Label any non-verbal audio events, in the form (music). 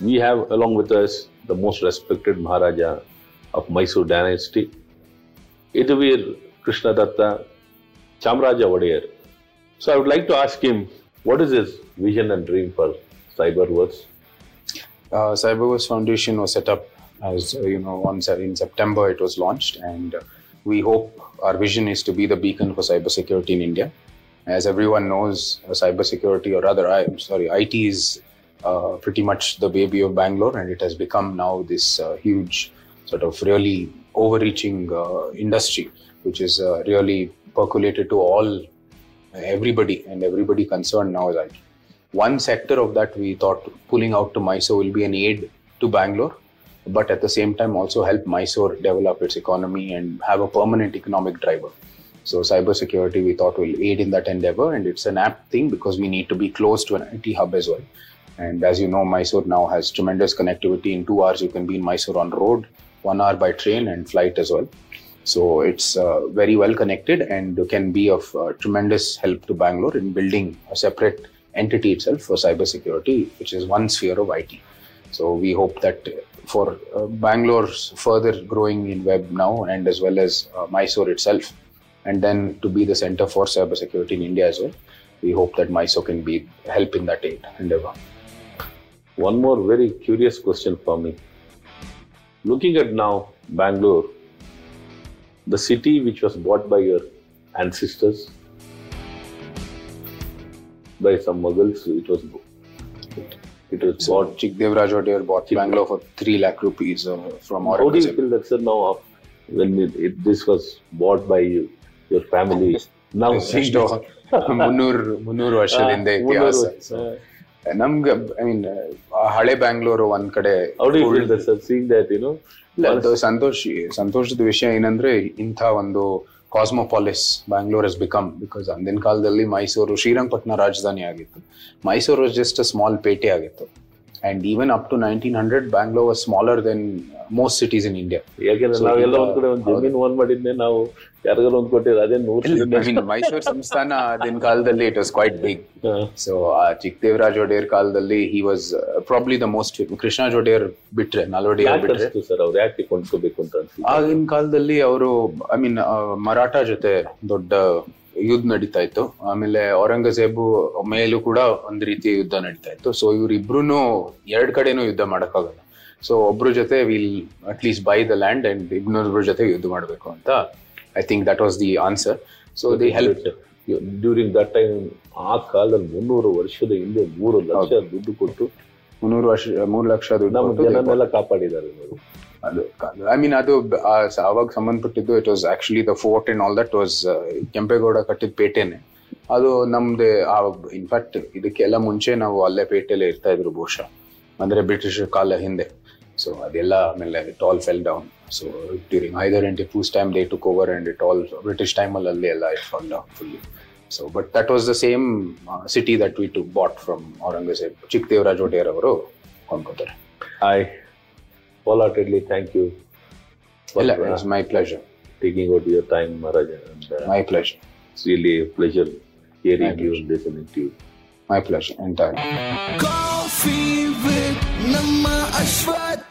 We have along with us the most respected Maharaja of Mysore dynasty, Yaduveer Krishnadatta Chamaraja Wadiyar. So I would like to ask him, what is his vision and dream for Cyberverse? uh, Cyberverse Foundation was set up as uh, you know once in September it was launched, and we hope our vision is to be the beacon for cybersecurity in India. As everyone knows, uh, cybersecurity, or rather, I, am sorry, IT is uh, pretty much the baby of Bangalore, and it has become now this uh, huge sort of really overreaching uh, industry, which is uh, really percolated to all everybody and everybody concerned now is IT one sector of that we thought pulling out to Mysore will be an aid to Bangalore, but at the same time also help Mysore develop its economy and have a permanent economic driver. So cybersecurity we thought will aid in that endeavor, and it's an apt thing because we need to be close to an IT hub as well. And as you know, Mysore now has tremendous connectivity. In two hours, you can be in Mysore on road, one hour by train and flight as well. So it's uh, very well connected and can be of uh, tremendous help to Bangalore in building a separate entity itself for cybersecurity, which is one sphere of IT. So we hope that for uh, Bangalore's further growing in web now and as well as uh, Mysore itself, and then to be the center for cybersecurity in India as well, we hope that Mysore can be help in that endeavor. One more very curious question for me. Looking at now Bangalore, the city which was bought by your ancestors, by some Mughals, it was it was So bought. Chikdevraj Wadiyar bought Bangalore for 3 lakh rupees uh, from How do you feel that sir now when it, it, this was bought by you, your family (laughs) ನಾವು ಮುನ್ನೂರು ಮುನ್ನೂರು (laughs) ವರ್ಷದಿಂದ ಇತಿಹಾಸ. ನಮ್ಗೆ I mean ಹಳೆ ಬ್ಯಾಂಗ್ಳೂರು ಒಂದ್ ಕಡೆ How do you feel that sir? Seeing that you know? ಇಲ್ಲ, ಅದು ಸಂತೋಷ್ ಸಂತೋಷದ ವಿಷಯ ಏನಂದ್ರೆ ಇಂಥ ಒಂದು cosmopolis Bangalore is become because ಅಂದಿನ ಕಾಲದಲ್ಲಿ ಮೈಸೂರು ಶ್ರೀರಂಗಪಟ್ಟಣ ರಾಜಧಾನಿ ಆಗಿತ್ತು. ಮೈಸೂರು ಜಸ್ಟ್ ಅ ಸ್ಮಾಲ್ ಪೇಟೆ ಆಗಿತ್ತು. And even up to nineteen hundred Bangalore was smaller than most cities in India ಯಾಕೆಂದ್ರೆ ನಾವೆಲ್ಲ ಈಗ- ಒಂದ್ ಕಡೆ ಒಂದು ಜಮೀನು ಓನ್ ಮಾಡಿದ್ನೆ ನಾವು ಯಾರಿಗಾರ ಒಂದ್ ಕೊಟ್ಟಿದ್ರೆ ಅದೇ ನೂರು ಮೈಸೂರು ಸಂಸ್ಥಾನ ಅದಿನ ಕಾಲದಲ್ಲಿ it was quite big so ಆ ಚಿಕ್ಕದೇವರಾಜ್ ಒಡೆಯರ್ ಕಾಲದಲ್ಲಿ he was probably the most Krishna Wodeyar ಬಿಟ್ರೆ ನಾಲ್ವಡಿಯರ್ ಬಿಟ್ರೆ. ಸರ್ ಅವ್ರು? ಯಾಕೆ ಕೊಂಡ್ಕೋಬೇಕು ಅಂತ ಆಗಿನ ಕಾಲದಲ್ಲಿ ಅವರು ಐ ಮೀನ್ ಮರಾಠ ಜೊತೆ ದೊಡ್ಡ ಯುದ್ಧ ನಡೀತಾ ಇತ್ತು. ಆಮೇಲೆ ಔರಂಗಜೇಬು ಮೇಲೂ ಕೂಡ ಒಂದ್ ರೀತಿ ಯುದ್ಧ ನಡೀತಾ ಇತ್ತು. ಸೊ ಇವ್ರಿಬ್ರು ಎರಡ್ ಕಡೆನೂ ಯುದ್ಧ ಮಾಡಕ್ಕಾಗಲ್ಲ. ಸೊ ಒಬ್ರ ಜೊತೆ will at least by the land and ಇನ್ನೊಬ್ರ ಜೊತೆ ಯುದ್ಧ ಮಾಡಬೇಕು ಅಂತ I think that was the answer so the help during that time ಆ ಕಾಲದಲ್ಲಿ ಮುನ್ನೂರು ವರ್ಷದ ಹಿಂದೆ ಮೂರು ಲಕ್ಷ ದುಡ್ಡು ಕೊಟ್ಟು ಮುನ್ನೂರು ವರ್ಷ ಮೂರು ಲಕ್ಷ ದುಡ್ಡು ಕಾಪಾಡಿದ್ದಾರೆ ಅದು ಐ ಮೀನ್ ಅದು ಆ ಅವಾಗ ಸಂಬಂಧಪಟ್ಟಿದ್ದು it was actually the fort and all that was Kempegowda ಕಟ್ಟಿದ ಪೇಟೆನೆ. ಅದು ನಮ್ದೆ ನಮ್ದು ಇನ್ಫ್ಯಾಕ್ಟ್ ಇದಕ್ಕೆಲ್ಲ ಮುಂಚೆ ನಾವು ಅಲ್ಲೇ ಪೇಟೆಲೆ ಇರ್ತಾ ಇದ್ರು ಬಹುಶಃ. ಅಂದ್ರೆ ಬ್ರಿಟಿಷ್ ಕಾಲ ಹಿಂದೆ. ಸೊ ಅದೆಲ್ಲ ಆಮೇಲೆ it all fell down so during Hyder and Tipu's time they took over and it all British ಟೈಮಲ್ಲಿ ಅಲ್ಲಿ ಎಲ್ಲ it fall down fully so but that was the same city that we to bot from Aurangzeb ಚಿಕ್ಕದೇವರಾಜ್ Wadiyar ಅವರು ಕೊಂಡ್ಕೋತಾರೆ I wholeheartedly thank you for ಇಲ್ಲ uh, it's my pleasure taking out your time, Maharaja. And, uh, my pleasure it's really a pleasure hearing My you pleasure. and listening to you. My pleasure, entirely. Coffee with Namma Ashwath.